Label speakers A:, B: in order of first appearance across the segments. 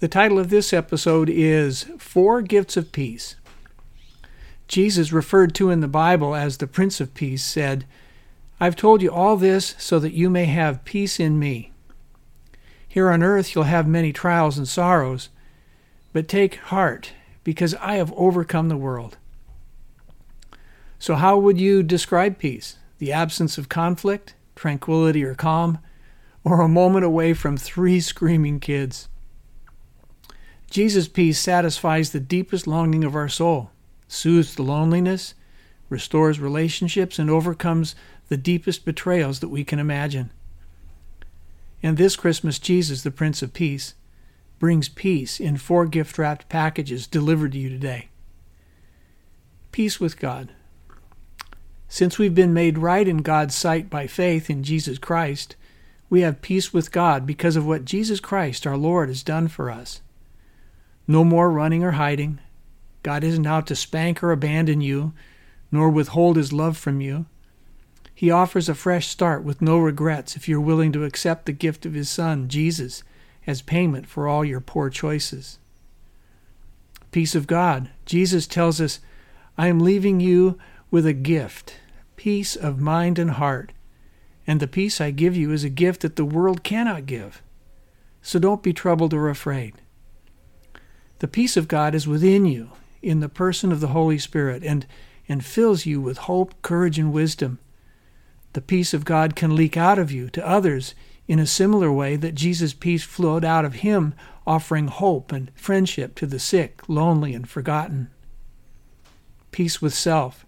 A: The title of this episode is Four Gifts of Peace. Jesus, referred to in the Bible as the Prince of Peace, said, I've told you all this so that you may have peace in me. Here on earth you'll have many trials and sorrows, but take heart, because I have overcome the world. So, how would you describe peace? The absence of conflict, tranquility, or calm, or a moment away from three screaming kids? Jesus' peace satisfies the deepest longing of our soul, soothes the loneliness, restores relationships, and overcomes the deepest betrayals that we can imagine. And this Christmas, Jesus, the Prince of Peace, brings peace in four gift wrapped packages delivered to you today. Peace with God. Since we've been made right in God's sight by faith in Jesus Christ, we have peace with God because of what Jesus Christ, our Lord, has done for us. No more running or hiding. God isn't out to spank or abandon you, nor withhold his love from you. He offers a fresh start with no regrets if you're willing to accept the gift of His Son, Jesus, as payment for all your poor choices. Peace of God. Jesus tells us, I am leaving you with a gift, peace of mind and heart. And the peace I give you is a gift that the world cannot give. So don't be troubled or afraid. The peace of God is within you in the person of the Holy Spirit and, and fills you with hope, courage, and wisdom. The peace of God can leak out of you to others in a similar way that Jesus' peace flowed out of him, offering hope and friendship to the sick, lonely, and forgotten. Peace with self.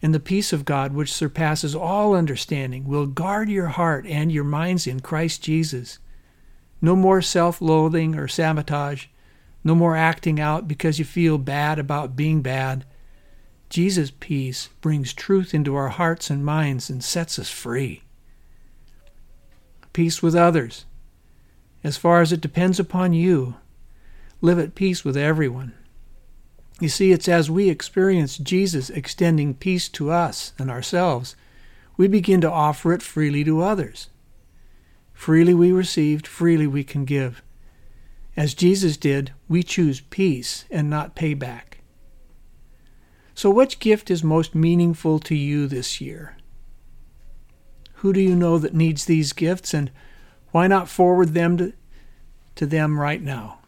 A: And the peace of God, which surpasses all understanding, will guard your heart and your minds in Christ Jesus. No more self loathing or sabotage. No more acting out because you feel bad about being bad. Jesus' peace brings truth into our hearts and minds and sets us free. Peace with others. As far as it depends upon you, live at peace with everyone. You see, it's as we experience Jesus extending peace to us and ourselves, we begin to offer it freely to others. Freely we received, freely we can give. As Jesus did, we choose peace and not payback. So, which gift is most meaningful to you this year? Who do you know that needs these gifts, and why not forward them to, to them right now?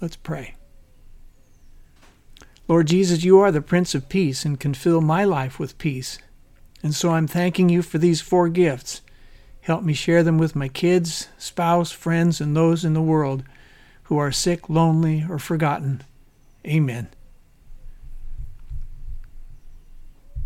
A: Let's pray. Lord Jesus, you are the Prince of Peace and can fill my life with peace. And so I'm thanking you for these four gifts. Help me share them with my kids, spouse, friends, and those in the world who are sick, lonely, or forgotten. Amen.